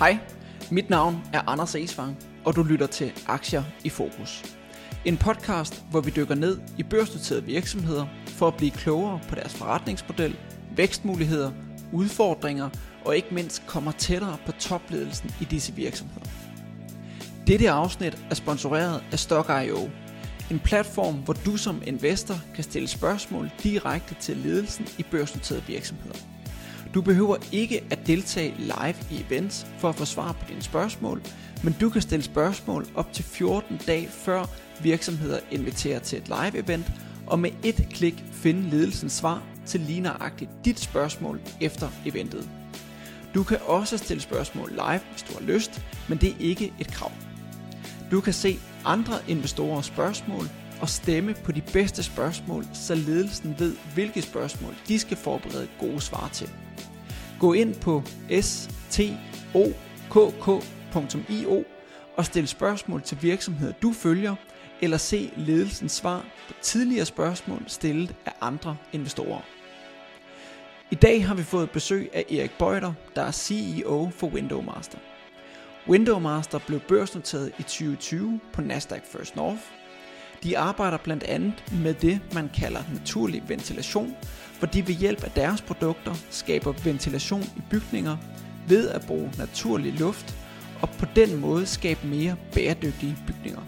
Hej, mit navn er Anders Esvang, og du lytter til Aktier i Fokus. En podcast, hvor vi dykker ned i børsnoterede virksomheder for at blive klogere på deres forretningsmodel, vækstmuligheder, udfordringer og ikke mindst kommer tættere på topledelsen i disse virksomheder. Dette afsnit er sponsoreret af Stock.io, en platform, hvor du som investor kan stille spørgsmål direkte til ledelsen i børsnoterede virksomheder. Du behøver ikke at deltage live i events for at få svar på dine spørgsmål, men du kan stille spørgsmål op til 14 dage før virksomheder inviterer til et live event, og med et klik finde ledelsens svar til ligneragtigt dit spørgsmål efter eventet. Du kan også stille spørgsmål live, hvis du har lyst, men det er ikke et krav. Du kan se andre investorers spørgsmål og stemme på de bedste spørgsmål, så ledelsen ved, hvilke spørgsmål de skal forberede gode svar til. Gå ind på stokk.io og stil spørgsmål til virksomheder, du følger, eller se ledelsens svar på tidligere spørgsmål stillet af andre investorer. I dag har vi fået besøg af Erik Bøjder, der er CEO for Windowmaster. Windowmaster blev børsnoteret i 2020 på Nasdaq First North. De arbejder blandt andet med det, man kalder naturlig ventilation, hvor de ved hjælp af deres produkter skaber ventilation i bygninger ved at bruge naturlig luft og på den måde skabe mere bæredygtige bygninger.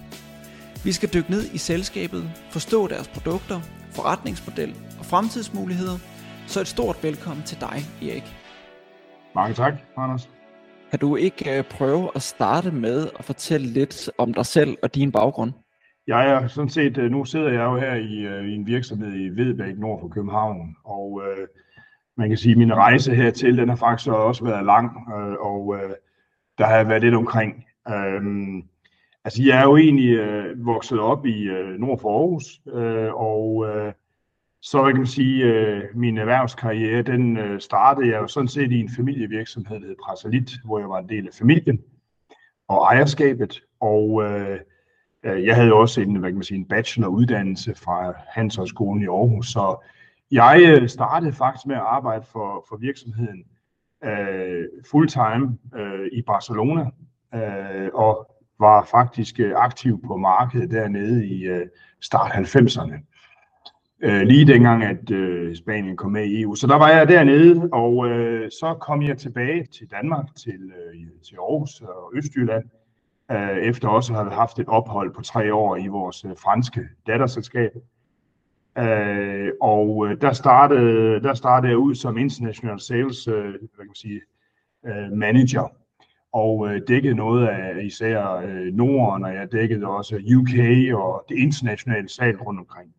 Vi skal dykke ned i selskabet, forstå deres produkter, forretningsmodel og fremtidsmuligheder, så et stort velkommen til dig, Erik. Mange tak, Anders. Kan du ikke øh, prøve at starte med at fortælle lidt om dig selv og din baggrund? Jeg er sådan set, øh, nu sidder jeg jo her i, øh, i en virksomhed i Vedbæk, nord for København, og øh, man kan sige, at min rejse hertil, den har faktisk også været lang, øh, og øh, der har jeg været lidt omkring. Øh, altså, jeg er jo egentlig øh, vokset op i øh, nord for Aarhus, øh, og øh, så kan man sige, øh, min erhvervskarriere, den øh, startede jeg jo sådan set i en familievirksomhed, der hed Prasalit, hvor jeg var en del af familien og ejerskabet, og Øh, Øh, jeg havde også en, hvad kan man sige, en bacheloruddannelse fra Handelshøjskolen i Aarhus, så jeg øh, startede faktisk med at arbejde for, for virksomheden uh, fulltime uh, i Barcelona, uh, og var faktisk aktiv på markedet dernede i uh, start 90'erne. Uh, lige dengang, at uh, Spanien kom med i EU. Så der var jeg dernede, og uh, så kom jeg tilbage til Danmark, til, uh, til Aarhus og Østjylland, øh, efter også at have haft et ophold på tre år i vores øh, franske datterselskab. Øh, og øh, der, startede, der startede jeg ud som international sales øh, hvad kan man sige, øh, manager og øh, dækkede noget af især øh, Norden, og jeg dækkede også UK og det internationale salg rundt omkring.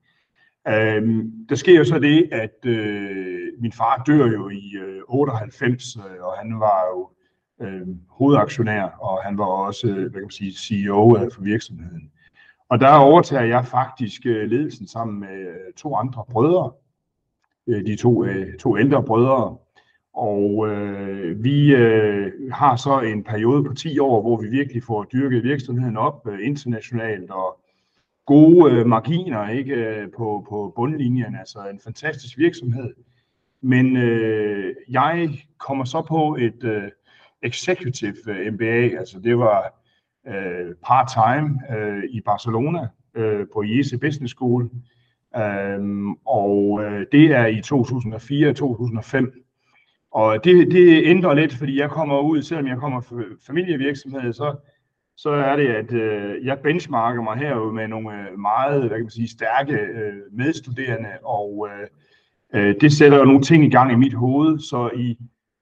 Øh, der sker jo så det, at øh, min far dør jo i øh, 98, øh, og han var jo øh, hovedaktionær, og han var også øh, hvad kan man sige, CEO for virksomheden. Og der overtager jeg faktisk øh, ledelsen sammen med øh, to andre brødre, de to, to ældre brødre, og øh, vi øh, har så en periode på 10 år, hvor vi virkelig får dyrket virksomheden op øh, internationalt og gode øh, marginer ikke på, på bundlinjen, altså en fantastisk virksomhed. Men øh, jeg kommer så på et, øh, Executive øh, MBA, altså det var øh, part-time øh, i Barcelona øh, på IESE Business School, øh, og øh, det er i 2004-2005. Og det, det ændrer lidt, fordi jeg kommer ud, selvom jeg kommer fra familievirksomhed, så, så er det, at øh, jeg benchmarker mig her med nogle øh, meget hvad kan man sige, stærke øh, medstuderende, og øh, øh, det sætter jo nogle ting i gang i mit hoved. Så i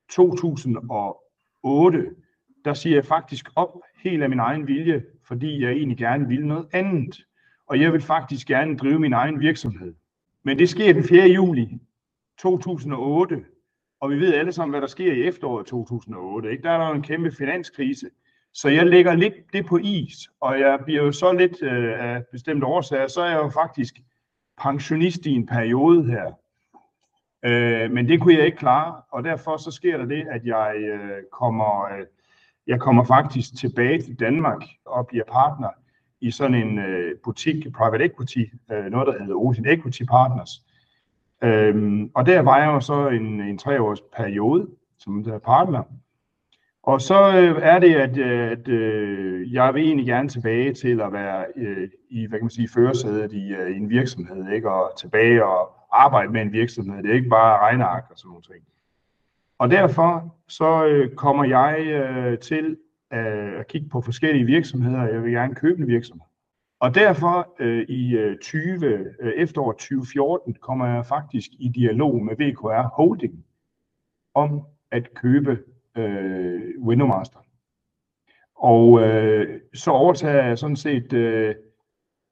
2000 og 8, der siger jeg faktisk op helt af min egen vilje, fordi jeg egentlig gerne vil noget andet. Og jeg vil faktisk gerne drive min egen virksomhed. Men det sker den 4. juli 2008, og vi ved alle sammen, hvad der sker i efteråret 2008. Ikke? Der er der en kæmpe finanskrise. Så jeg lægger lidt det på is, og jeg bliver jo så lidt øh, af bestemte årsager, så er jeg jo faktisk pensionist i en periode her. Øh, men det kunne jeg ikke klare, og derfor så sker der det, at jeg øh, kommer, øh, jeg kommer faktisk tilbage til Danmark og bliver partner i sådan en øh, butik, private equity, øh, noget der hedder Ocean Equity Partners. Øhm, og der var jeg jo så en, en treårs periode som der partner. Og så øh, er det, at, øh, at øh, jeg vil egentlig gerne tilbage til at være øh, i, hvad kan man sige, førersædet i, øh, i en virksomhed, ikke? og tilbage og arbejde med en virksomhed. Det er ikke bare regneark og sådan nogle ting. Og derfor så øh, kommer jeg øh, til øh, at kigge på forskellige virksomheder. Jeg vil gerne købe en virksomhed. Og derfor øh, i øh, 20, øh, efteråret 2014 kommer jeg faktisk i dialog med VKR Holding om at købe øh, Windowmaster. Og øh, så overtager jeg sådan set øh,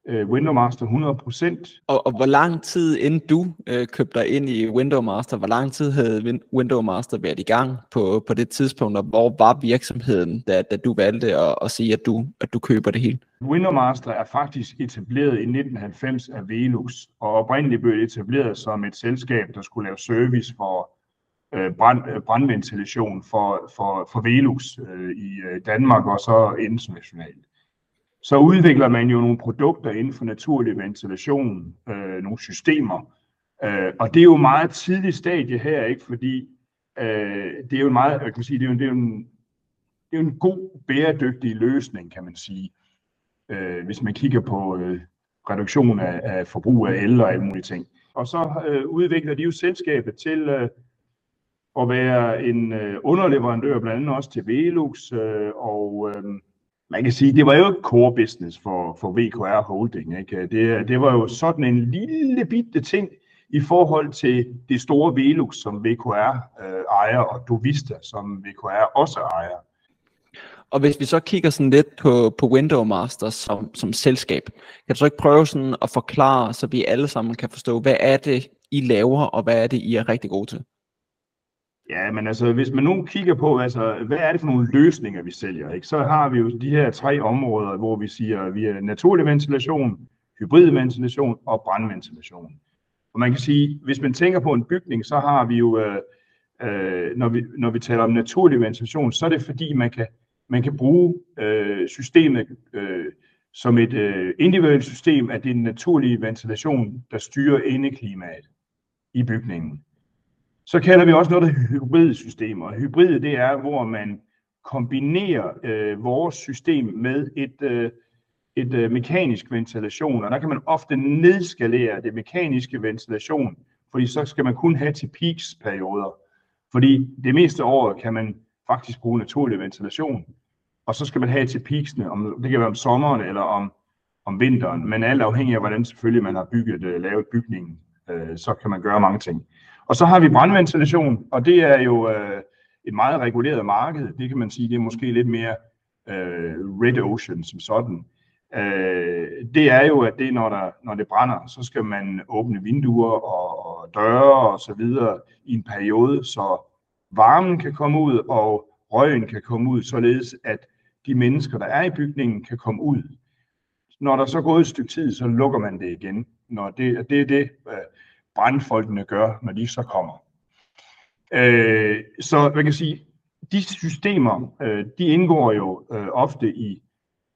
øh, Windowmaster 100%. Og, og hvor lang tid inden du øh, købte dig ind i Windowmaster, hvor lang tid havde Windowmaster været i gang på, på det tidspunkt, og hvor var virksomheden, da, da du valgte at, at sige, at du, at du køber det hele? Windowmaster er faktisk etableret i 1990 af Velux, og oprindeligt blev det etableret som et selskab, der skulle lave service for øh, brand, øh, brandventilation for, for, for Velux øh, i øh, Danmark og så internationalt. Så udvikler man jo nogle produkter inden for naturlig ventilation, øh, nogle systemer, øh, og det er jo meget tidligt stadie her, ikke? fordi øh, det er jo en meget, jeg kan sige, det er jo, det er jo en, det er jo en god, bæredygtig løsning, kan man sige, øh, hvis man kigger på øh, reduktion af, af forbrug af el og alle mulige ting. Og så øh, udvikler de jo selskabet til øh, at være en øh, underleverandør, blandt andet også til Velux, øh, og øh, man kan sige, det var jo ikke core business for, for VKR Holding. Ikke? Det, det var jo sådan en lille bitte ting i forhold til det store Velux, som VKR øh, ejer, og Dovista, som VKR også ejer. Og hvis vi så kigger sådan lidt på, på Window Masters som, som selskab, kan du så ikke prøve sådan at forklare, så vi alle sammen kan forstå, hvad er det, I laver, og hvad er det, I er rigtig gode til? Ja, men altså, hvis man nu kigger på, altså, hvad er det for nogle løsninger, vi sælger, ikke? så har vi jo de her tre områder, hvor vi siger, vi er naturlig ventilation, hybrid ventilation og brandventilation. Og man kan sige, hvis man tænker på en bygning, så har vi jo, øh, øh, når, vi, når vi taler om naturlig ventilation, så er det fordi, man kan, man kan bruge øh, systemet øh, som et øh, individuelt system at det er den naturlige ventilation, der styrer indeklimaet i bygningen. Så kalder vi også noget af hybridsystemer. Hybrid det er, hvor man kombinerer øh, vores system med et, øh, et øh, mekanisk ventilation, og der kan man ofte nedskalere det mekaniske ventilation, fordi så skal man kun have til peaks perioder. Fordi det meste af året kan man faktisk bruge naturlig ventilation, og så skal man have til peaksene, om, det kan være om sommeren eller om, om vinteren, men alt afhængig af, hvordan selvfølgelig man har bygget, øh, lavet bygningen, øh, så kan man gøre mange ting. Og så har vi brandventilation, og det er jo øh, et meget reguleret marked. Det kan man sige, det er måske lidt mere øh, red ocean som sådan. Øh, det er jo, at det når, der, når det brænder, så skal man åbne vinduer og, og døre og så videre i en periode, så varmen kan komme ud, og røgen kan komme ud, således at de mennesker, der er i bygningen, kan komme ud. Når der så går gået et stykke tid, så lukker man det igen. Når det, det er det, øh, brandfolkene gør, når de så kommer. Øh, så man kan sige, de systemer, øh, de indgår jo øh, ofte i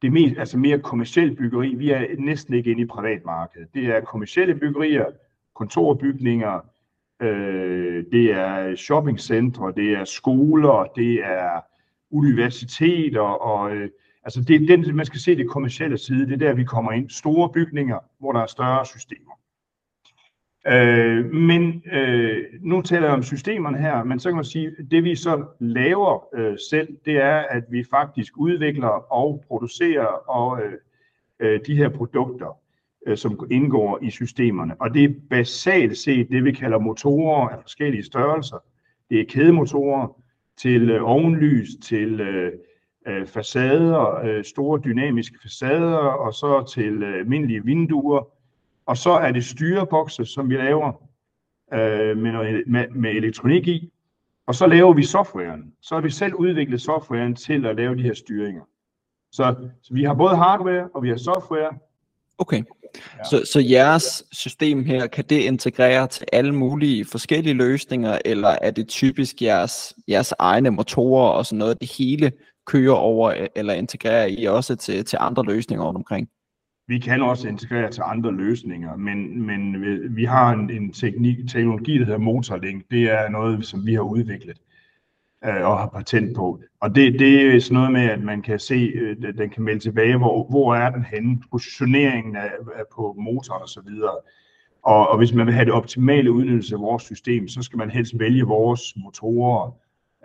det mest, altså mere kommersielle byggeri. Vi er næsten ikke inde i privatmarkedet. Det er kommersielle byggerier, kontorbygninger, øh, det er shoppingcentre, det er skoler, det er universiteter, og øh, altså det er den, man skal se det kommercielle side, det er der, vi kommer ind. Store bygninger, hvor der er større systemer. Øh, men øh, nu taler jeg om systemerne her, men så kan man sige, at det vi så laver øh, selv, det er, at vi faktisk udvikler og producerer og øh, øh, de her produkter, øh, som indgår i systemerne. Og det er basalt set det, vi kalder motorer af forskellige størrelser. Det er kædemotorer til øh, ovenlys, til øh, øh, facader, øh, store dynamiske facader, og så til øh, almindelige vinduer, og så er det styrebokse, som vi laver øh, med, noget, med, med elektronik i. Og så laver vi softwaren. Så har vi selv udviklet softwaren til at lave de her styringer. Så, så vi har både hardware og vi har software. Okay. Ja. Så, så jeres system her, kan det integrere til alle mulige forskellige løsninger, eller er det typisk jeres, jeres egne motorer og sådan noget, det hele kører over, eller integrerer I også til, til andre løsninger rundt omkring? Vi kan også integrere til andre løsninger, men, men vi har en, en teknik, teknologi, der hedder Motorlink. Det er noget, som vi har udviklet. øh, og har patent på. Og det, det er sådan noget med, at man kan se, øh, den kan melde tilbage, hvor, hvor er den henne, positioneringen af, af på motoren og så videre. Og, og hvis man vil have det optimale udnyttelse af vores system, så skal man helst vælge vores motorer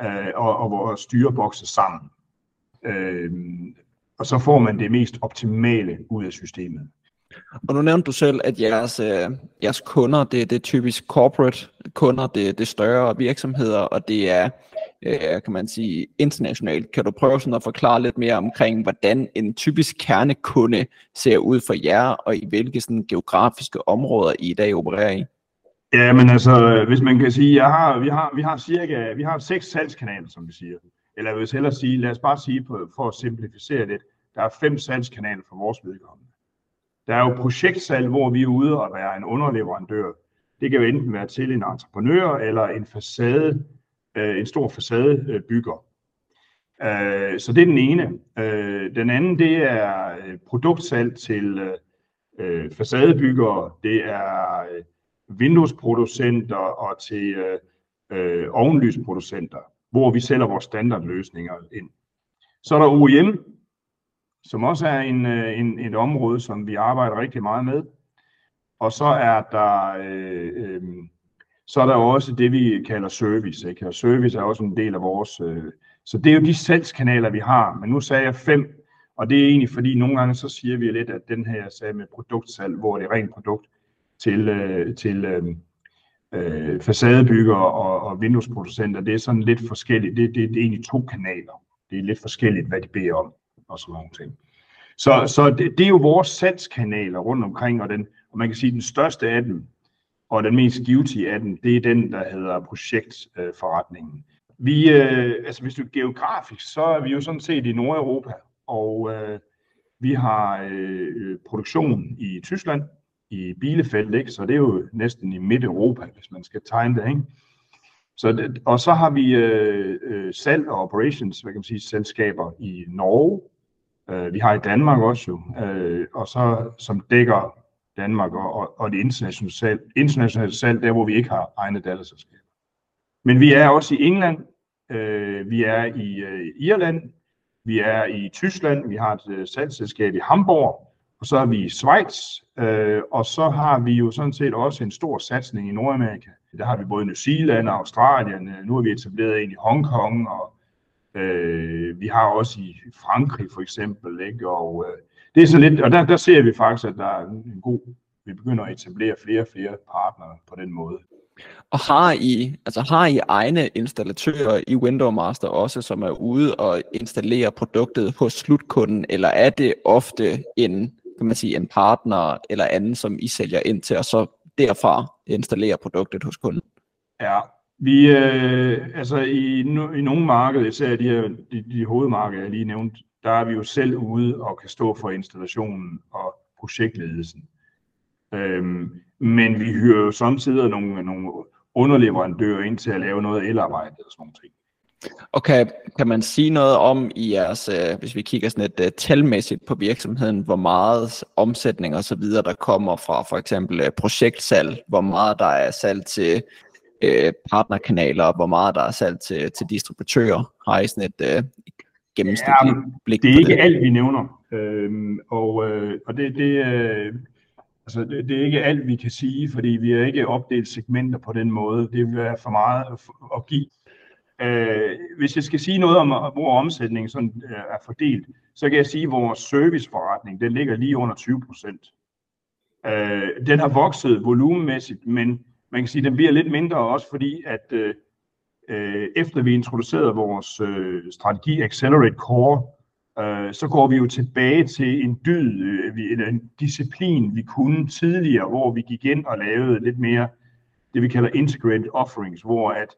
øh, og, og vores styrebokse sammen. Øh, og så får man det mest optimale ud af systemet. Og nu nævnte du selv, at jeres, øh, jeres kunder, det, det er typisk corporate kunder, det, det er større virksomheder, og det er, øh, kan man sige, internationalt. Kan du prøve sådan at forklare lidt mere omkring, hvordan en typisk kernekunde ser ud for jer, og i hvilke sådan, geografiske områder I i dag opererer i? Ja, men altså, hvis man kan sige, jeg har, vi, har, vi har cirka vi har seks salgskanaler, som vi siger. Eller jeg vil hellere sige, lad os bare sige, på, for at simplificere lidt, der er fem salgskanaler for vores vedkommende. Der er jo projektsalg, hvor vi er ude og være en underleverandør. Det kan jo enten være til en entreprenør eller en facade, øh, en stor facadebygger. Øh, så det er den ene. Øh, den anden, det er øh, produktsalg til øh, facadebyggere. Det er øh, vinduesproducenter og til ovenlysproducenter, hvor vi sælger vores standardløsninger ind. Så er der OEM, som også er en, øh, en, et område, som vi arbejder rigtig meget med. Og så er der, øh, øh, så er der også det, vi kalder service. Ikke? Og service er også en del af vores... Øh, så det er jo de salgskanaler, vi har. Men nu sagde jeg fem, og det er egentlig fordi, nogle gange så siger vi lidt, at den her sag med produktsalg, hvor det er rent produkt til, øh, til øh, øh, facadebygger og, og vinduesproducenter, det er sådan lidt forskelligt. Det, det, det er egentlig to kanaler. Det er lidt forskelligt, hvad de beder om og sådan nogle ting. Så, så det, det er jo vores salgskanaler rundt omkring, og, den, og man kan sige, at den største af dem, og den mest givtige af dem, det er den, der hedder projektforretningen. Vi, øh, altså hvis du er geografisk, så er vi jo sådan set i Nordeuropa, og øh, vi har øh, øh produktion i Tyskland, i Bielefeld, ikke? så det er jo næsten i Midt-Europa, hvis man skal tegne det. Ikke? Så det, og så har vi øh, øh, salg og operations, hvad kan man sige, selskaber i Norge, øh, vi har i Danmark også jo, øh, og så som dækker Danmark og, og, og det internationale salg, internationale salg, der hvor vi ikke har egne datterselskaber. Men vi er også i England, øh, vi er i øh, Irland, vi er i Tyskland, vi har et øh, salgsselskab i Hamburg, og så er vi i Schweiz, øh, og så har vi jo sådan set også en stor satsning i Nordamerika. Der har vi både New Zealand og Australien, øh, nu har vi etableret en i Hongkong, og Øh, vi har også i Frankrig for eksempel, ikke? og øh, det er så lidt, og der, der ser vi faktisk, at der er en god, vi begynder at etablere flere og flere partnere på den måde. Og har I, altså har I egne installatører i Window Master også, som er ude og installere produktet hos slutkunden, eller er det ofte en, kan man sige, en partner eller anden, som I sælger ind til, og så derfra installere produktet hos kunden? Ja, vi, øh, altså i, i nogle markeder, især de, her, de, de hovedmarkeder, jeg lige nævnte, der er vi jo selv ude og kan stå for installationen og projektledelsen. Øhm, men vi hyrer jo samtidig nogle, nogle underleverandører ind til at lave noget elarbejde og sådan nogle ting. Og kan, kan man sige noget om i jeres, øh, hvis vi kigger sådan lidt uh, talmæssigt på virksomheden, hvor meget omsætning og så videre, der kommer fra for eksempel uh, projektsalg, hvor meget der er salg til øh, partnerkanaler, hvor meget der er salg til, til distributører? Har I sådan et øh, gennemsnitligt ja, blik det er ikke det? alt, vi nævner. Øhm, og øh, og det, det, øh, altså, det, det er ikke alt, vi kan sige, fordi vi har ikke opdelt segmenter på den måde. Det vil være for meget at give. Øh, hvis jeg skal sige noget om, hvor omsætningen sådan, øh, er fordelt, så kan jeg sige, at vores serviceforretning den ligger lige under 20 procent. Øh, den har vokset volumenmæssigt, men man kan sige, at den bliver lidt mindre også, fordi at øh, øh efter vi introducerede vores øh, strategi Accelerate Core, øh, så går vi jo tilbage til en dyd, øh, eller en disciplin, vi kunne tidligere, hvor vi gik ind og lavede lidt mere det, vi kalder integrated offerings, hvor at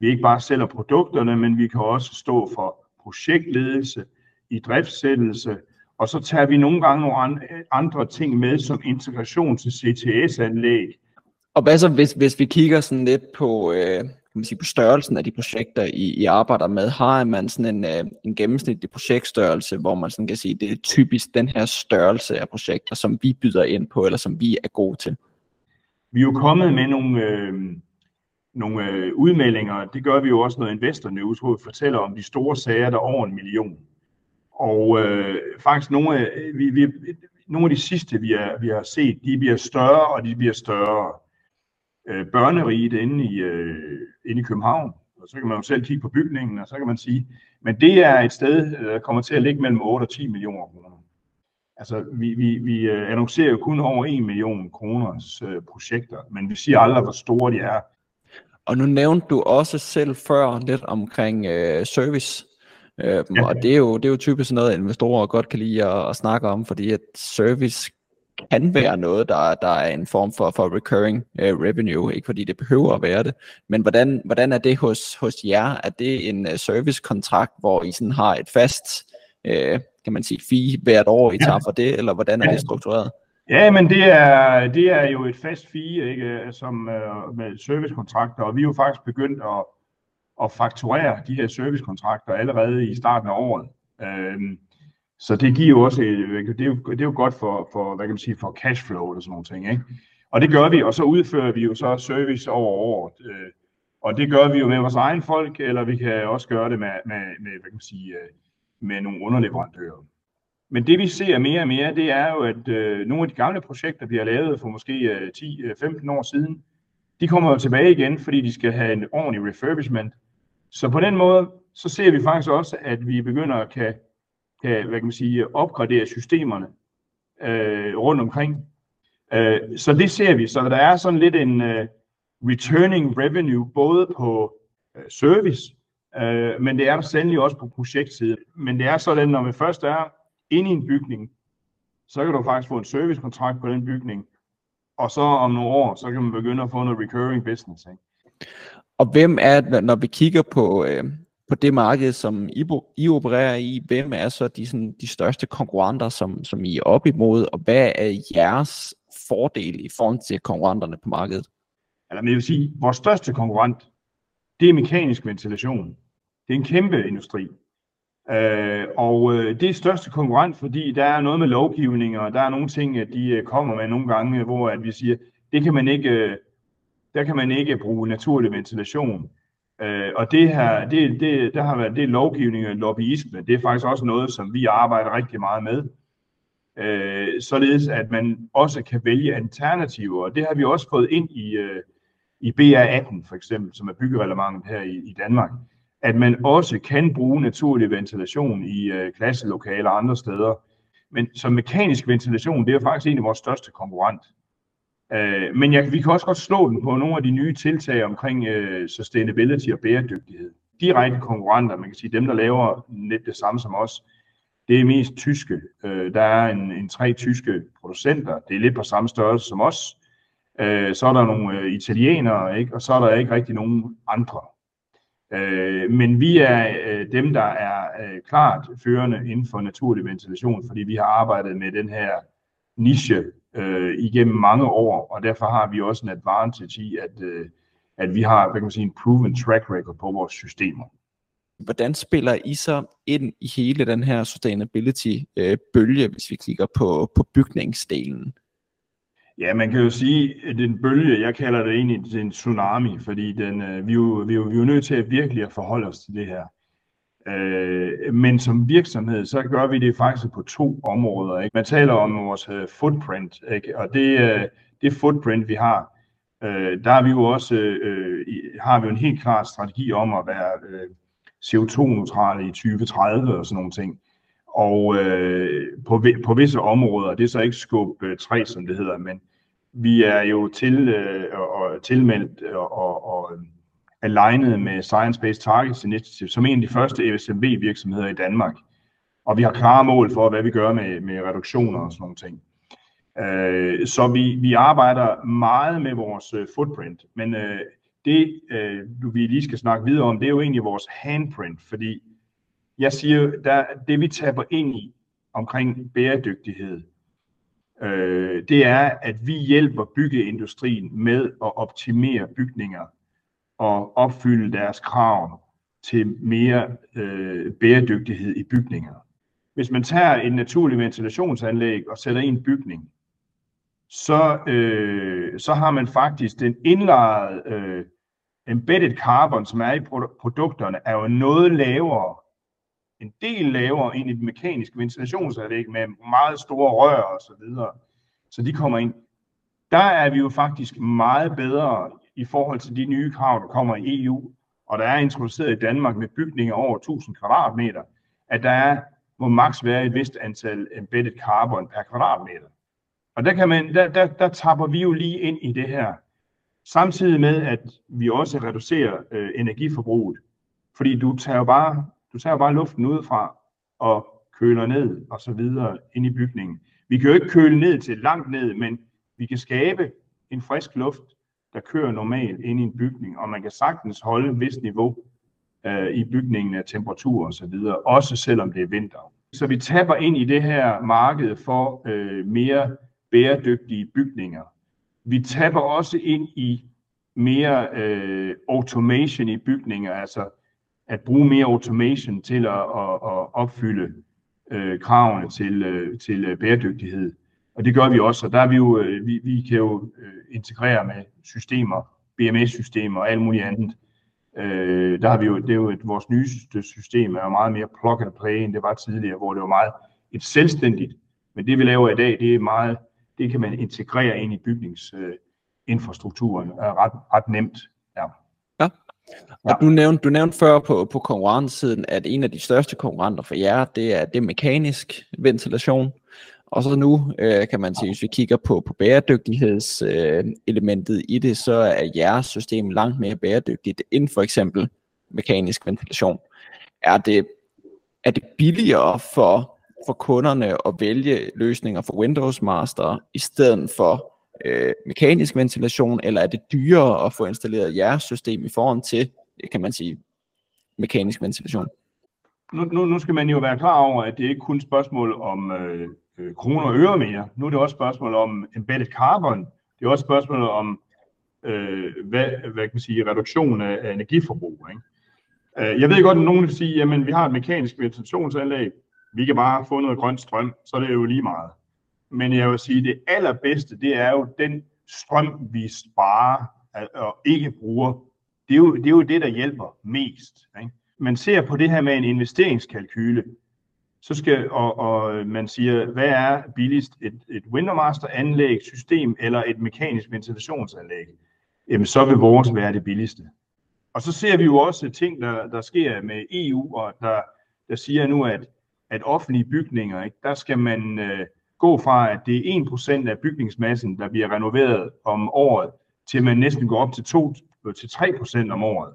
vi ikke bare sælger produkterne, men vi kan også stå for projektledelse, i driftsættelse, og så tager vi nogle gange nogle andre ting med, som integration til CTS-anlæg, og hvad så, hvis, hvis vi kigger sådan lidt på, øh, kan man sige, på størrelsen af de projekter, I, I arbejder med, har man sådan en, øh, en gennemsnitlig projektstørrelse, hvor man sådan kan sige, det er typisk den her størrelse af projekter, som vi byder ind på, eller som vi er gode til? Vi er jo kommet med nogle, øh, nogle øh, udmeldinger. Det gør vi jo også, når Investor News, hvor vi fortæller om de store sager, der er over en million. Og øh, faktisk nogle af, øh, vi, vi, nogle af de sidste, vi har, vi har set, de bliver større, og de bliver større. Øh, børneriget inde i, øh, inde i København, og så kan man jo selv kigge på bygningen, og så kan man sige, men det er et sted, øh, der kommer til at ligge mellem 8 og 10 millioner kroner. Altså, vi, vi, vi øh, annoncerer jo kun over 1 million kroners øh, projekter, men vi siger aldrig, hvor store de er. Og nu nævnte du også selv før lidt omkring øh, service. Øh, ja. Og det er, jo, det er jo typisk noget, investorer godt kan lide at, at snakke om, fordi at service kan være noget, der, der er en form for, for recurring uh, revenue, ikke fordi det behøver at være det. Men hvordan, hvordan er det hos, hos jer? Er det en uh, servicekontrakt, hvor I sådan har et fast, uh, kan man sige, fee hvert år, I tager for det, eller hvordan er det struktureret? Ja, men det er, det er jo et fast fee, ikke, som øh, med servicekontrakter, og vi er jo faktisk begyndt at, at fakturere de her servicekontrakter allerede i starten af året. Uh, så det giver jo også, øh, det er jo, det er jo godt for, for, hvad kan man sige, for cashflow og sådan nogle ting, ikke? Og det gør vi, og så udfører vi jo så service over året. Øh, og det gør vi jo med vores egen folk, eller vi kan også gøre det med, med, med hvad kan man sige, øh, med nogle underleverandører. Men det vi ser mere og mere, det er jo, at øh, nogle af de gamle projekter, vi har lavet for måske øh, 10-15 øh, år siden, de kommer jo tilbage igen, fordi de skal have en ordentlig refurbishment. Så på den måde, så ser vi faktisk også, at vi begynder at kan kan, hvad kan man sige, opgradere systemerne øh, rundt omkring. Øh, så det ser vi. Så der er sådan lidt en øh, returning revenue, både på øh, service, øh, men det er der sandelig også på projektsiden. Men det er sådan, når vi først er inde i en bygning, så kan du faktisk få en servicekontrakt på den bygning, og så om nogle år, så kan man begynde at få noget recurring business. Ikke? Og hvem er, når vi kigger på, øh, på det marked, som I, I opererer i, hvem er så de, sådan, de største konkurrenter, som, som I er op imod, og hvad er jeres fordel i forhold til konkurrenterne på markedet? Eller, jeg vil sige, vores største konkurrent, det er mekanisk ventilation. Det er en kæmpe industri. Øh, og øh, det er største konkurrent, fordi der er noget med lovgivning, og der er nogle ting, at de øh, kommer med nogle gange, hvor at vi siger, det kan man ikke, øh, der kan man ikke bruge naturlig ventilation. Øh, og det her, det, det, der har været det lovgivning og lobbyisme, det er faktisk også noget, som vi arbejder rigtig meget med. Øh, således at man også kan vælge alternativer, og det har vi også fået ind i, øh, i BR18 for eksempel, som er byggereglementet her i, i Danmark, at man også kan bruge naturlig ventilation i øh, klasselokaler og andre steder. Men som mekanisk ventilation, det er faktisk en af vores største konkurrent. Øh, men jeg, vi kan også godt slå den på nogle af de nye tiltag omkring øh, sustainability og bæredygtighed. Direkte konkurrenter, man kan sige dem, der laver lidt det samme som os, det er mest tyske. Øh, der er en, en tre tyske producenter, det er lidt på samme størrelse som os. Øh, så er der nogle øh, italienere, ikke? og så er der ikke rigtig nogen andre. Øh, men vi er øh, dem, der er øh, klart førende inden for naturlig ventilation, fordi vi har arbejdet med den her niche øh, igennem mange år, og derfor har vi også en advantage i, at, øh, at vi har hvad kan man sige, en proven track record på vores systemer. Hvordan spiller I så ind i hele den her sustainability-bølge, øh, hvis vi kigger på, på bygningsdelen? Ja, man kan jo sige, at den bølge, jeg kalder det egentlig en tsunami, fordi den, øh, vi, er jo, vi, er jo, vi er jo nødt til at virkelig at forholde os til det her. Øh, men som virksomhed, så gør vi det faktisk på to områder. Ikke? Man taler om vores øh, footprint, ikke? og det, øh, det footprint, vi har, øh, der har vi jo også øh, har vi jo en helt klar strategi om at være øh, CO2-neutrale i 2030 og sådan nogle ting. Og øh, på, på visse områder, det er så ikke skub 3, øh, som det hedder, men vi er jo til, øh, og, tilmeldt øh, og, og, og øh, alignet med Science Based Targets Initiative, som en af de første ESMB-virksomheder i Danmark. Og vi har klare mål for, hvad vi gør med, med reduktioner og sådan nogle ting. Øh, så vi, vi arbejder meget med vores øh, footprint, men øh, det, øh, vi lige skal snakke videre om, det er jo egentlig vores handprint, fordi jeg siger, der, det vi taber ind i omkring bæredygtighed, øh, det er, at vi hjælper byggeindustrien med at optimere bygninger og opfylde deres krav til mere øh, bæredygtighed i bygninger. Hvis man tager et naturligt ventilationsanlæg og sætter i en bygning, så, øh, så har man faktisk den indlejrede øh, embedded carbon, som er i produkterne, er jo noget lavere, en del lavere end i det mekaniske ventilationsanlæg med meget store rør og så videre. Så de kommer ind. Der er vi jo faktisk meget bedre i forhold til de nye krav, der kommer i EU, og der er introduceret i Danmark med bygninger over 1000 kvadratmeter, at der er, må maks være et vist antal embedded carbon per kvadratmeter. Og der, kan man, der, der, der tapper vi jo lige ind i det her. Samtidig med, at vi også reducerer øh, energiforbruget. Fordi du tager jo bare, du tager bare luften udefra og køler ned og så videre ind i bygningen. Vi kan jo ikke køle ned til langt ned, men vi kan skabe en frisk luft, der kører normalt ind i en bygning, og man kan sagtens holde et vist niveau øh, i bygningen af temperatur og så videre, også selvom det er vinter. Så vi tapper ind i det her marked for øh, mere bæredygtige bygninger. Vi tapper også ind i mere øh, automation i bygninger, altså at bruge mere automation til at, at, at opfylde øh, kravene til, øh, til øh, bæredygtighed. Og det gør vi også, og der er vi jo, øh, vi, vi kan jo øh, integrere med systemer, BMS-systemer og alt muligt andet. Øh, der har vi jo, det er jo et, vores nyeste system er jo meget mere plug and play, end det var tidligere, hvor det var meget et selvstændigt. Men det vi laver i dag, det er meget, det kan man integrere ind i bygningsinfrastrukturen øh, er ret, ret nemt. Og ja. du, nævnte, du nævnte før på, på konkurrencesiden, at en af de største konkurrenter for jer, det er, det er mekanisk ventilation. Og så nu øh, kan man sige, hvis vi kigger på, på bæredygtighedselementet øh, i det, så er jeres system langt mere bæredygtigt end for eksempel mekanisk ventilation. Er det, er det billigere for, for kunderne at vælge løsninger for Windows Master i stedet for øh, mekanisk ventilation, eller er det dyrere at få installeret jeres system i forhold til, kan man sige, mekanisk ventilation? Nu, nu, nu skal man jo være klar over, at det ikke kun er et spørgsmål om øh, øh, kroner og øre mere. Nu er det også et spørgsmål om embedded carbon. Det er også et spørgsmål om øh, hvad, hvad kan man sige, reduktion af, af energiforbrug. Ikke? Øh, jeg ved godt, at nogen vil sige, at vi har et mekanisk ventilationsanlæg, vi kan bare få noget grønt strøm, så er det jo lige meget. Men jeg vil sige, at det allerbedste, det er jo den strøm, vi sparer og ikke bruger. Det er jo det, er jo det der hjælper mest. Ikke? Man ser på det her med en investeringskalkyle så skal, og, og man siger, hvad er billigst, et, et Windowmaster-anlæg, system eller et mekanisk ventilationsanlæg? Jamen, så vil vores være det billigste. Og så ser vi jo også ting, der, der sker med EU, og der, der siger nu, at, at offentlige bygninger, ikke, der skal man øh, gå fra, at det er 1% af bygningsmassen, der bliver renoveret om året, til man næsten går op til 2-3% øh, om året.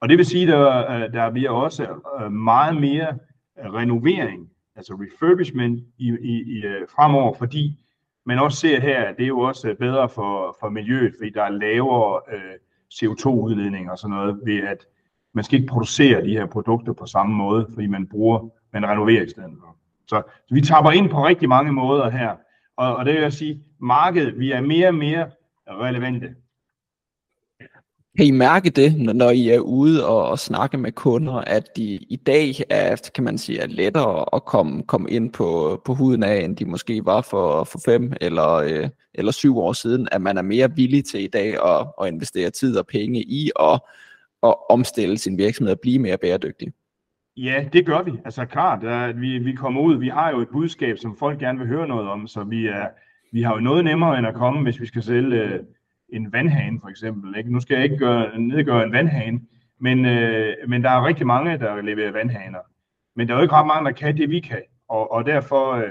Og det vil sige, at der, øh, der bliver også øh, meget mere renovering, altså refurbishment i, i, i, fremover, fordi man også ser her, at det er jo også bedre for, for miljøet, fordi der er lavere øh, CO2-udledning og sådan noget, ved at man skal ikke producere de her produkter på samme måde, fordi man bruger, man renoverer i stedet for. Så, så vi tapper ind på rigtig mange måder her, og, og det vil jeg sige, markedet, vi er mere og mere relevante. Kan I mærke det, når I er ude og, og snakke med kunder, at de i dag er, kan man sige, er lettere at komme, komme ind på, på huden af, end de måske var for, for fem eller, øh, eller syv år siden, at man er mere villig til i dag at, at investere tid og penge i at, at omstille sin virksomhed og blive mere bæredygtig? Ja, det gør vi. Altså klart, at vi, vi kommer ud, vi har jo et budskab, som folk gerne vil høre noget om, så vi, er, vi har jo noget nemmere end at komme, hvis vi skal sælge øh, en vandhane for eksempel. Ikke? Nu skal jeg ikke gøre, nedgøre en vandhane, men, øh, men der er rigtig mange, der leverer vandhaner. Men der er jo ikke ret mange, der kan det, vi kan. Og, og derfor øh,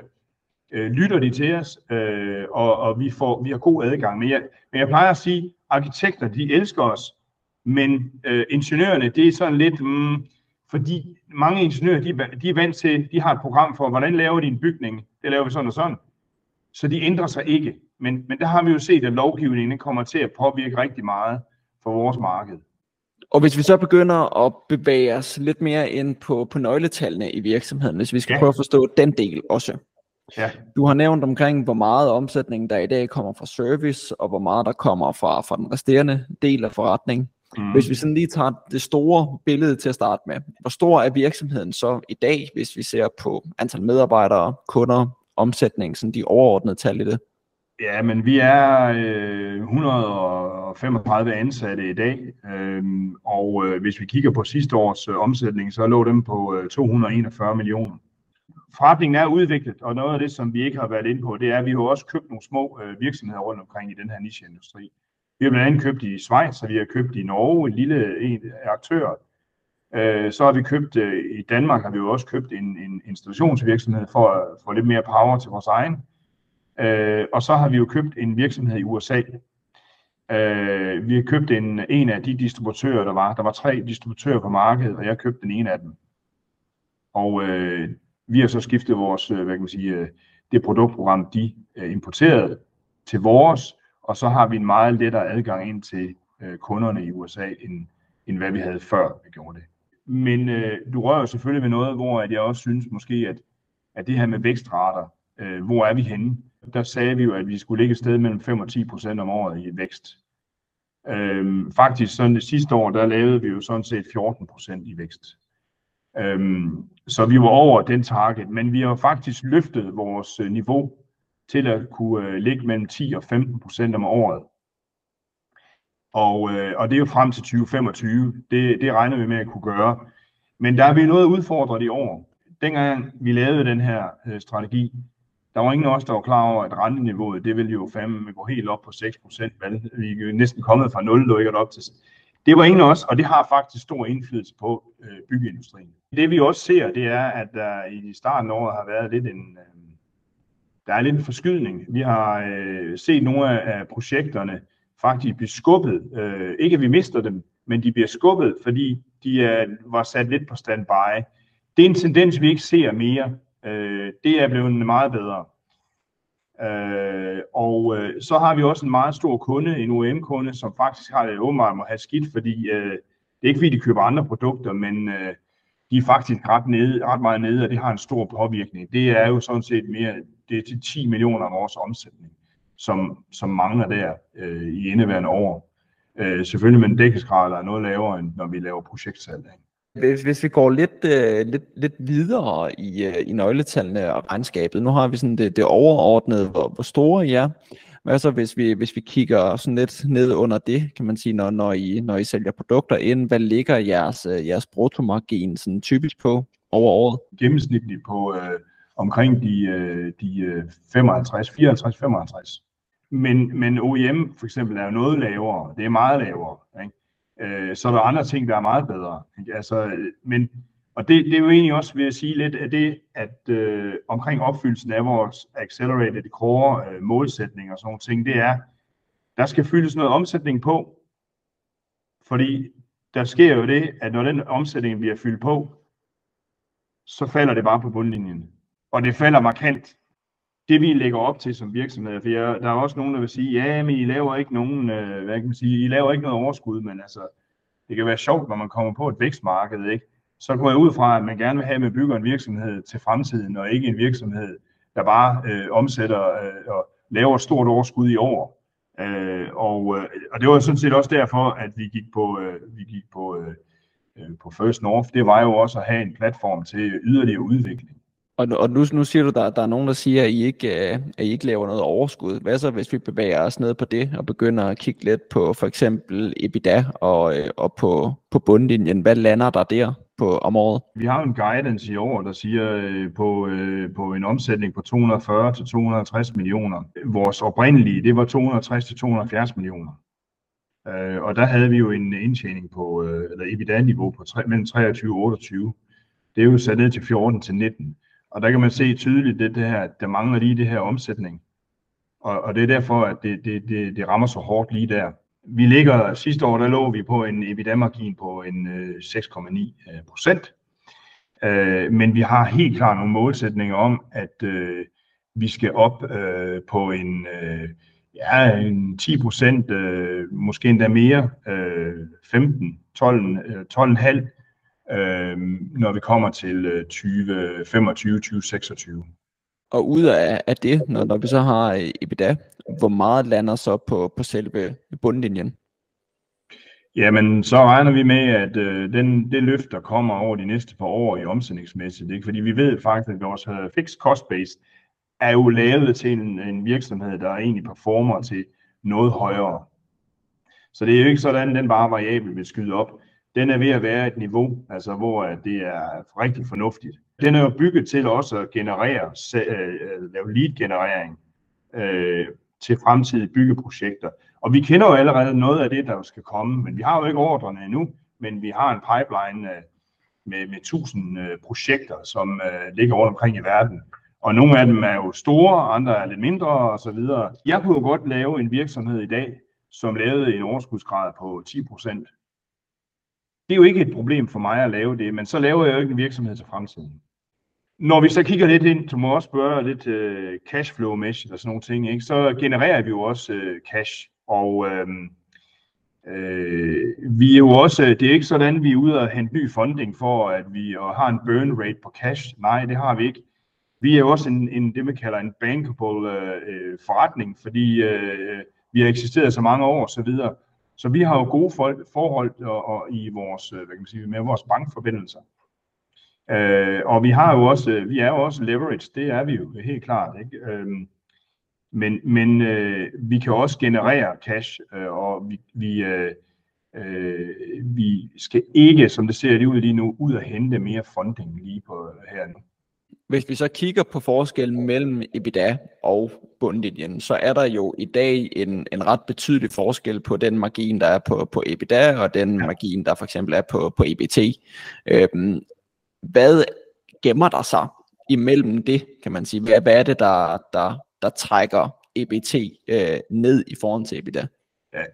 øh, lytter de til os, øh, og, og vi, får, vi har god adgang. Men jeg, men jeg plejer at sige, at arkitekter, de elsker os, men øh, ingeniørerne, det er sådan lidt, mm, fordi mange ingeniører, de, de er vant til, de har et program for, hvordan laver de en bygning, det laver vi sådan og sådan. Så de ændrer sig ikke. Men, men der har vi jo set, at lovgivningen kommer til at påvirke rigtig meget for vores marked. Og hvis vi så begynder at bevæge os lidt mere ind på, på nøgletallene i virksomheden, hvis vi skal ja. prøve at forstå den del også. Ja. Du har nævnt omkring, hvor meget omsætning der i dag kommer fra service, og hvor meget der kommer fra, fra den resterende del af forretning. Mm. Hvis vi sådan lige tager det store billede til at starte med, hvor stor er virksomheden så i dag, hvis vi ser på antal medarbejdere, kunder, omsætning, sådan de overordnede tal i det? Ja, men vi er øh, 135 ansatte i dag, øh, og øh, hvis vi kigger på sidste års øh, omsætning, så lå dem på øh, 241 millioner. Forretningen er udviklet, og noget af det, som vi ikke har været inde på, det er, at vi har også købt nogle små øh, virksomheder rundt omkring i den her nicheindustri. Vi har blandt andet købt i Schweiz, og vi har købt i Norge en lille en, aktør. Øh, så har vi købt øh, i Danmark, har vi jo også købt en, en installationsvirksomhed for at få lidt mere power til vores egen. Øh, og så har vi jo købt en virksomhed i USA. Øh, vi har købt en, en af de distributører, der var. Der var tre distributører på markedet, og jeg købte den ene af dem. Og øh, vi har så skiftet vores, øh, hvad kan man sige, øh, det produktprogram, de øh, importerede til vores, og så har vi en meget lettere adgang ind til øh, kunderne i USA, end, end hvad vi havde før vi gjorde det. Men øh, du rører selvfølgelig ved noget, hvor at jeg også synes måske, at, at det her med vækstrater, øh, hvor er vi henne? Der sagde vi jo, at vi skulle ligge et sted mellem 5 og 10 procent om året i vækst. Øhm, faktisk sådan det sidste år, der lavede vi jo sådan set 14 procent i vækst. Øhm, så vi var over den target, men vi har faktisk løftet vores øh, niveau til at kunne øh, ligge mellem 10 og 15 procent om året. Og, øh, og det er jo frem til 2025. Det, det regner vi med at kunne gøre. Men der er vi noget udfordret i år. Dengang vi lavede den her øh, strategi, der var ingen af os, der var klar over, at renteniveauet, det ville jo fandme gå helt op på 6 procent. Vi er næsten kommet fra 0, ikke op til. Det var ingen af os, og det har faktisk stor indflydelse på øh, byggeindustrien. Det vi også ser, det er, at der i starten af året har været lidt en, øh, der er lidt en forskydning. Vi har øh, set nogle af projekterne faktisk blive skubbet. Øh, ikke at vi mister dem, men de bliver skubbet, fordi de er, var sat lidt på standby. Det er en tendens, vi ikke ser mere. Øh, det er blevet meget bedre. Øh, og øh, så har vi også en meget stor kunde, en OEM-kunde, som faktisk har det åbenbart må have skidt, fordi øh, det er ikke fordi, de køber andre produkter, men øh, de er faktisk ret, nede, ret meget nede, og det har en stor påvirkning. Det er jo sådan set mere, det er til 10 millioner af vores omsætning, som, som mangler der øh, i indeværende år. Øh, selvfølgelig med en dækkesgrad, der er noget lavere, end når vi laver projektsalg. Hvis, hvis vi går lidt, øh, lidt, lidt videre i, øh, i nøgletallene og regnskabet, nu har vi sådan det, det overordnede, hvor, hvor store I er. Hvad så hvis vi, hvis vi kigger sådan lidt ned under det, kan man sige, når, når, I, når I sælger produkter ind, hvad ligger jeres, øh, jeres bruttomargin sådan typisk på over året? Gennemsnitligt på øh, omkring de, øh, de 55, 54, 55. Men, men OEM for eksempel er jo noget lavere, det er meget lavere. Ikke? Øh, så er der andre ting, der er meget bedre. Ikke? Altså, men, og det, det er jo egentlig også, vil jeg sige lidt, af det, at øh, omkring opfyldelsen af vores Accelerated Core øh, målsætning og sådan nogle ting, det er, der skal fyldes noget omsætning på, fordi der sker jo det, at når den omsætning bliver fyldt på, så falder det bare på bundlinjen. Og det falder markant det vi lægger op til som virksomheder, for jeg, der er også nogen, der vil sige, ja, men I laver ikke nogen, øh, hvad kan man sige, I laver ikke noget overskud, men altså, det kan være sjovt, når man kommer på et vækstmarked, ikke? Så går jeg ud fra, at man gerne vil have, at man bygger en virksomhed til fremtiden, og ikke en virksomhed, der bare øh, omsætter øh, og laver et stort overskud i år. Øh, og, øh, og det var sådan set også derfor, at vi gik på, øh, vi gik på, øh, øh på First North. Det var jo også at have en platform til yderligere udvikling. Og, og nu, nu siger du, der, der er nogen, der siger, at I, ikke, øh, at I ikke laver noget overskud. Hvad så, hvis vi bevæger os ned på det, og begynder at kigge lidt på for eksempel EBITDA og, øh, og på, på bundlinjen? Hvad lander der der på om året? Vi har en guidance i år, der siger øh, på, på en omsætning på 240 til 260 millioner. Vores oprindelige, det var 260 til 270 millioner. Og der havde vi jo en indtjening på, eller EBITDA-niveau på mellem 23 og 28. Det er jo sat ned til 14 til 19. Og der kan man se tydeligt, det, det her, der mangler lige det her omsætning. Og, og det er derfor, at det, det, det, det rammer så hårdt lige der. Vi ligger, sidste år, der lå vi på en EBITDA-margin på en øh, 6,9 øh, procent. Øh, men vi har helt klart nogle målsætninger om, at øh, vi skal op øh, på en, øh, ja, en 10 procent, øh, måske endda mere, øh, 15, 12, øh, 12,5 øh, når vi kommer til 2025, øh, 2026. Og ud af, af det, når, når vi så har øh, EBITDA, hvor meget lander så på, på selve bundlinjen? Jamen, så regner vi med, at øh, den, det løft, der kommer over de næste par år i omsætningsmæssigt, ikke? fordi vi ved faktisk, at vores uh, fixed cost base, er jo lavet til en, en virksomhed, der egentlig performer til noget højere. Så det er jo ikke sådan, at den bare variabel vil skyde op. Den er ved at være et niveau, altså hvor det er rigtig fornuftigt. Den er jo bygget til også at generere, øh, øh, lave lead-generering øh, til fremtidige byggeprojekter. Og vi kender jo allerede noget af det, der skal komme, men vi har jo ikke ordrene endnu, men vi har en pipeline øh, med, med 1000 øh, projekter, som øh, ligger rundt omkring i verden. Og nogle af dem er jo store, andre er lidt mindre og så videre. Jeg kunne jo godt lave en virksomhed i dag, som lavede en overskudsgrad på 10 procent. Det er jo ikke et problem for mig at lave det, men så laver jeg jo ikke en virksomhed til fremtiden. Når vi så kigger lidt ind, du må også spørge lidt øh, cashflow-mæssigt og sådan nogle ting, ikke? så genererer vi jo også øh, cash. Og øh, øh, vi er jo også, øh, det er ikke sådan, at vi er ude og hente ny funding for, at vi og har en burn rate på cash. Nej, det har vi ikke. Vi er jo også en, en det, man kalder en bankable øh, øh forretning, fordi øh, vi har eksisteret så mange år og Så, videre så vi har jo gode forhold og, og i vores, øh, hvad kan man sige, med vores bankforbindelser. Øh, og vi har jo også, øh, vi er jo også leverage, det er vi jo helt klart. Ikke? Øh, men men øh, vi kan også generere cash, øh, og vi, vi, øh, øh, vi skal ikke, som det ser ud lige nu, ud og hente mere funding lige på øh, her nu. Hvis vi så kigger på forskellen mellem EBITDA og bundlinjen, så er der jo i dag en, en ret betydelig forskel på den margin, der er på, på EBITDA, og den margin, der for eksempel er på, på EBT. Øhm, hvad gemmer der sig imellem det, kan man sige? Hvad, hvad er det, der, der, der trækker EBT øh, ned i forhold til EBITDA?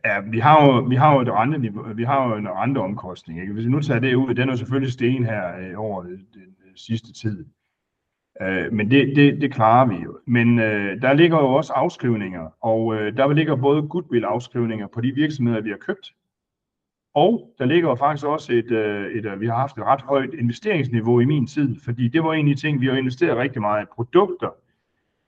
Ja, vi har jo, vi har jo et rente, vi har jo en renteomkostning. Ikke? Hvis vi nu tager det ud, den er selvfølgelig sten her øh, over den sidste tid. Øh, men det, det, det klarer vi jo. Men øh, der ligger jo også afskrivninger, og øh, der ligger både goodwill-afskrivninger på de virksomheder, vi har købt, og der ligger jo faktisk også et, øh, et, et, øh, vi har haft et ret højt investeringsniveau i min tid, fordi det var en af de ting, vi har investeret rigtig meget i produkter,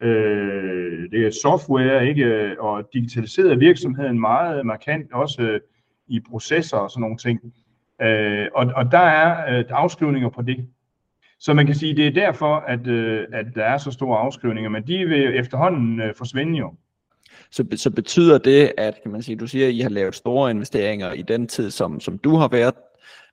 øh, det er software, ikke, og digitaliseret virksomheden meget markant, også øh, i processer og sådan nogle ting. Øh, og, og der er øh, afskrivninger på det. Så man kan sige, det er derfor, at, øh, at der er så store afskrivninger, men de vil efterhånden øh, forsvinde jo så, så betyder det, at kan man sige, du siger, at I har lavet store investeringer i den tid, som, som du har været.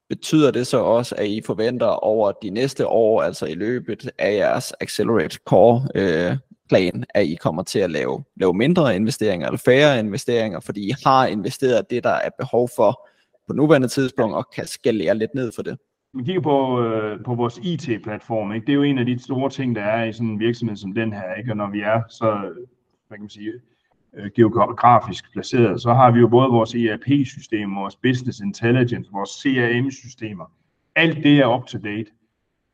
Betyder det så også, at I forventer over de næste år, altså i løbet af jeres Accelerate Core øh, plan, at I kommer til at lave, lave mindre investeringer eller færre investeringer, fordi I har investeret det, der er behov for på nuværende tidspunkt, og kan skalere lidt ned for det? Man kigger på, øh, på vores IT-platform, ikke? det er jo en af de store ting, der er i sådan en virksomhed som den her, ikke? og når vi er så, hvad kan man sige, øh, geografisk placeret, så har vi jo både vores ERP-system, vores Business Intelligence, vores CRM-systemer. Alt det er up to date.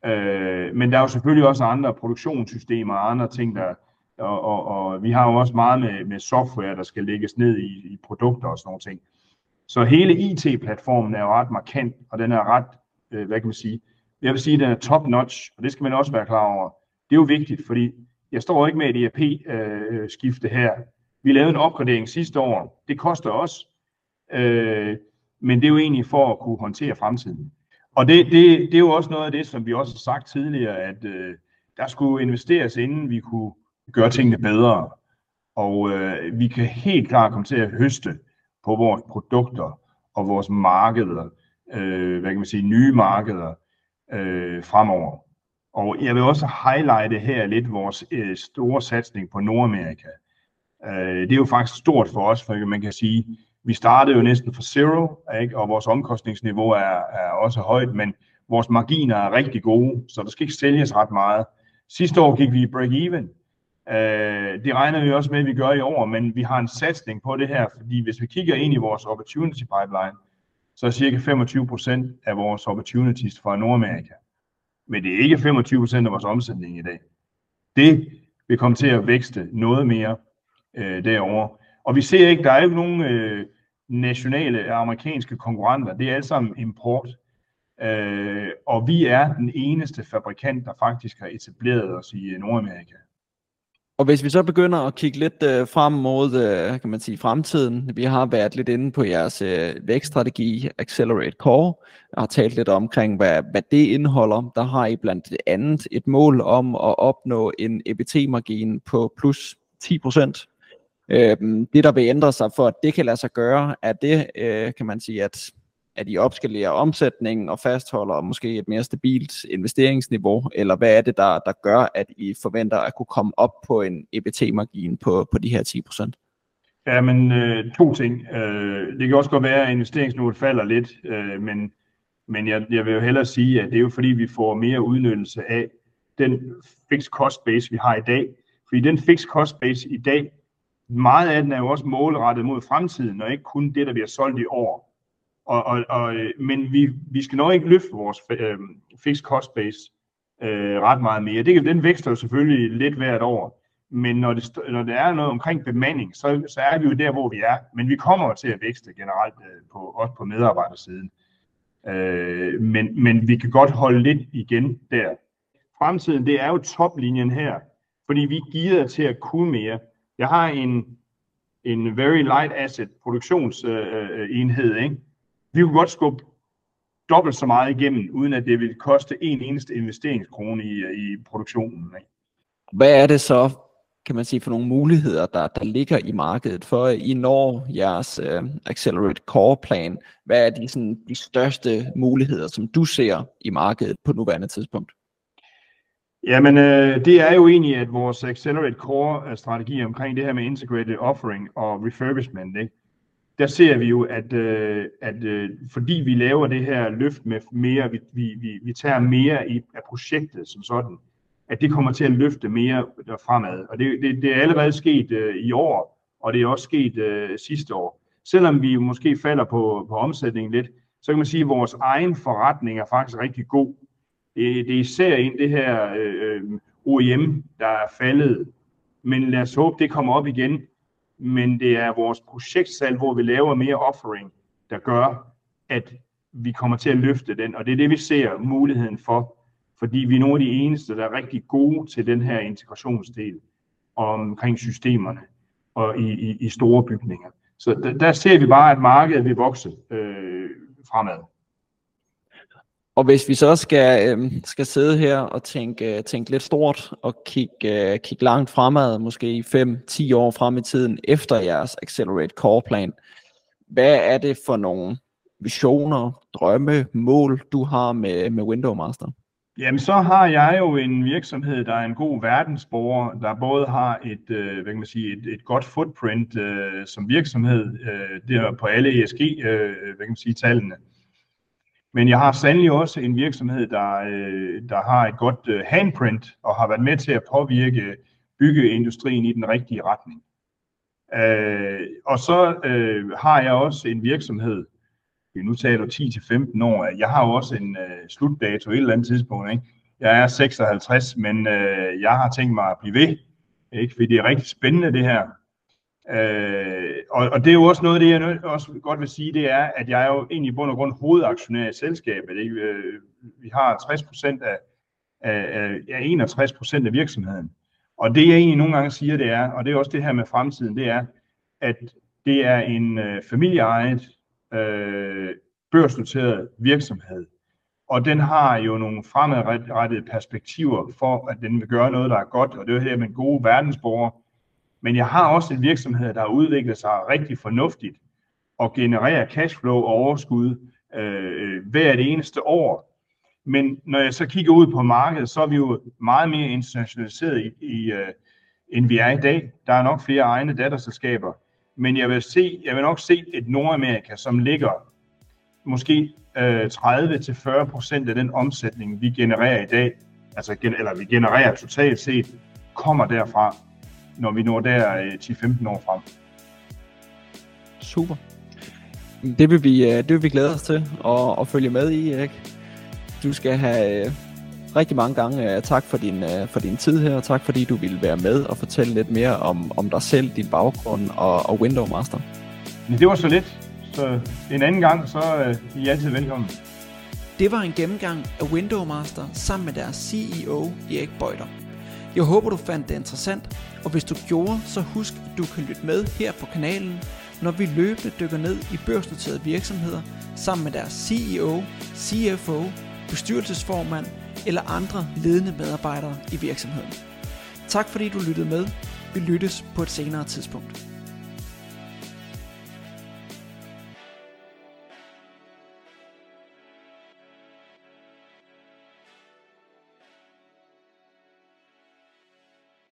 Øh, men der er jo selvfølgelig også andre produktionssystemer og andre ting, der, og, og, og vi har jo også meget med, med software, der skal lægges ned i, i produkter og sådan nogle ting. Så hele IT-platformen er jo ret markant, og den er ret, øh, hvad kan man sige, jeg vil sige, at den er top notch, og det skal man også være klar over. Det er jo vigtigt, fordi jeg står ikke med et ERP-skifte øh, her vi lavede en opgradering sidste år. Det koster også, øh, men det er jo egentlig for at kunne håndtere fremtiden. Og det, det, det er jo også noget af det, som vi også har sagt tidligere, at øh, der skulle investeres, inden vi kunne gøre tingene bedre. Og øh, vi kan helt klart komme til at høste på vores produkter og vores markeder, øh, hvad kan man sige, nye markeder øh, fremover. Og jeg vil også highlighte her lidt vores øh, store satsning på Nordamerika. Øh, det er jo faktisk stort for os, for man kan sige, vi startede jo næsten fra zero, ikke? og vores omkostningsniveau er, er også højt, men vores marginer er rigtig gode, så der skal ikke sælges ret meget. Sidste år gik vi i break-even. Øh, det regner vi også med, at vi gør i år, men vi har en satsning på det her, fordi hvis vi kigger ind i vores opportunity pipeline, så er cirka 25% af vores opportunities fra Nordamerika. Men det er ikke 25% af vores omsætning i dag. Det vil komme til at vækste noget mere, øh, derovre. Og vi ser ikke, der er ikke nogen øh, nationale amerikanske konkurrenter. Det er alt sammen import. Øh, og vi er den eneste fabrikant, der faktisk har etableret os i Nordamerika. Og hvis vi så begynder at kigge lidt øh, frem mod, øh, kan man sige, fremtiden. Vi har været lidt inde på jeres øh, vækststrategi, Accelerate Core. Jeg har talt lidt omkring, hvad, hvad det indeholder. Der har I blandt andet et mål om at opnå en EBT-margin på plus 10 procent. Øh, det, der vil ændre sig for, at det kan lade sig gøre, er det, øh, kan man sige, at at I opskalerer omsætningen og fastholder måske et mere stabilt investeringsniveau, eller hvad er det, der, der gør, at I forventer at kunne komme op på en EBT-margin på, på de her 10%? Ja, men øh, to ting. Øh, det kan også godt være, at investeringsniveauet falder lidt, øh, men, men jeg, jeg vil jo hellere sige, at det er jo fordi, vi får mere udnyttelse af den fixed cost base, vi har i dag. Fordi den fixed cost base i dag, meget af den er jo også målrettet mod fremtiden, og ikke kun det, der bliver solgt i år. Og, og, og, men vi, vi skal nok ikke løfte vores øh, fixed cost base øh, ret meget mere. Det, den vækster jo selvfølgelig lidt hvert år, men når det, når det er noget omkring bemanding, så, så er vi jo der, hvor vi er. Men vi kommer til at vækste generelt, øh, på, også på medarbejdersiden. Øh, men, men vi kan godt holde lidt igen der. Fremtiden, det er jo toplinjen her, fordi vi gider til at kunne mere. Jeg har en, en very light asset produktionsenhed, øh, øh ikke? Vi kunne godt skubbe dobbelt så meget igennem, uden at det ville koste en eneste investeringskrone i, i produktionen. Hvad er det så, kan man sige, for nogle muligheder, der, der ligger i markedet, for I når jeres uh, Accelerate Core plan? Hvad er de, sådan, de største muligheder, som du ser i markedet på nuværende tidspunkt? Jamen, øh, det er jo egentlig, at vores Accelerate Core-strategi omkring det her med integrated offering og refurbishment, ikke? Der ser vi jo, at, øh, at øh, fordi vi laver det her løft med mere, vi, vi, vi vi tager mere i, af projektet som sådan, at det kommer til at løfte mere fremad. Og det, det, det er allerede sket øh, i år, og det er også sket øh, sidste år. Selvom vi måske falder på, på omsætningen lidt, så kan man sige, at vores egen forretning er faktisk rigtig god. Det, det er især ind det her øh, øh OEM, der er faldet. Men lad os håbe, det kommer op igen men det er vores projektsalg, hvor vi laver mere offering, der gør, at vi kommer til at løfte den, og det er det, vi ser muligheden for, fordi vi er nogle af de eneste, der er rigtig gode til den her integrationsdel omkring systemerne og i, i, i store bygninger. Så der, der ser vi bare, at markedet vil vokse øh, fremad. Og hvis vi så skal, øh, skal sidde her og tænke, øh, tænke lidt stort og kigge, øh, kigge langt fremad, måske 5-10 år frem i tiden efter jeres Accelerate Core plan, hvad er det for nogle visioner, drømme, mål, du har med, med Window Master? Jamen, så har jeg jo en virksomhed, der er en god verdensborger, der både har et, øh, hvad kan man sige, et, et godt footprint øh, som virksomhed, øh, der på alle ESG, øh, hvad kan man sige, tallene. Men jeg har sandelig også en virksomhed, der, øh, der har et godt øh, handprint og har været med til at påvirke byggeindustrien i den rigtige retning. Øh, og så øh, har jeg også en virksomhed, nu taler du 10-15 år, jeg har også en øh, slutdato et eller andet tidspunkt. Ikke? Jeg er 56, men øh, jeg har tænkt mig at blive ved, ikke? fordi det er rigtig spændende det her. Øh, og, og det er jo også noget af det, jeg også godt vil sige, det er, at jeg er jo egentlig i bund og grund hovedaktionær i selskabet. Ikke? Øh, vi har 60 procent af, af, af 61 procent af virksomheden. Og det jeg egentlig nogle gange siger, det er, og det er også det her med fremtiden, det er, at det er en øh, familieejet, øh, børsnoteret virksomhed. Og den har jo nogle fremadrettede perspektiver for, at den vil gøre noget, der er godt, og det er jo her med gode verdensborgere, men jeg har også en virksomhed, der har udviklet sig rigtig fornuftigt og genererer cashflow og overskud øh, øh hvert det eneste år. Men når jeg så kigger ud på markedet, så er vi jo meget mere internationaliseret i, i øh, end vi er i dag. Der er nok flere egne datterselskaber. Men jeg vil, se, jeg vil nok se et Nordamerika, som ligger måske øh, 30-40 procent af den omsætning, vi genererer i dag, altså, eller vi genererer totalt set, kommer derfra når vi når der 10-15 år frem. Super. Det vil vi, øh, det vil vi glæde os til at, at følge med i, Erik. Du skal have øh, rigtig mange gange øh, tak for din, for din tid her, og tak fordi du ville være med og fortælle lidt mere om, om dig selv, din baggrund og, og Window Master. Men det var så lidt, så en anden gang, så er I altid velkommen. Det var en gennemgang af Window Master sammen med deres CEO, Erik Bøjder. Jeg håber, du fandt det interessant, og hvis du gjorde, så husk, at du kan lytte med her på kanalen, når vi løbende dykker ned i børsnoterede virksomheder sammen med deres CEO, CFO, bestyrelsesformand eller andre ledende medarbejdere i virksomheden. Tak fordi du lyttede med. Vi lyttes på et senere tidspunkt.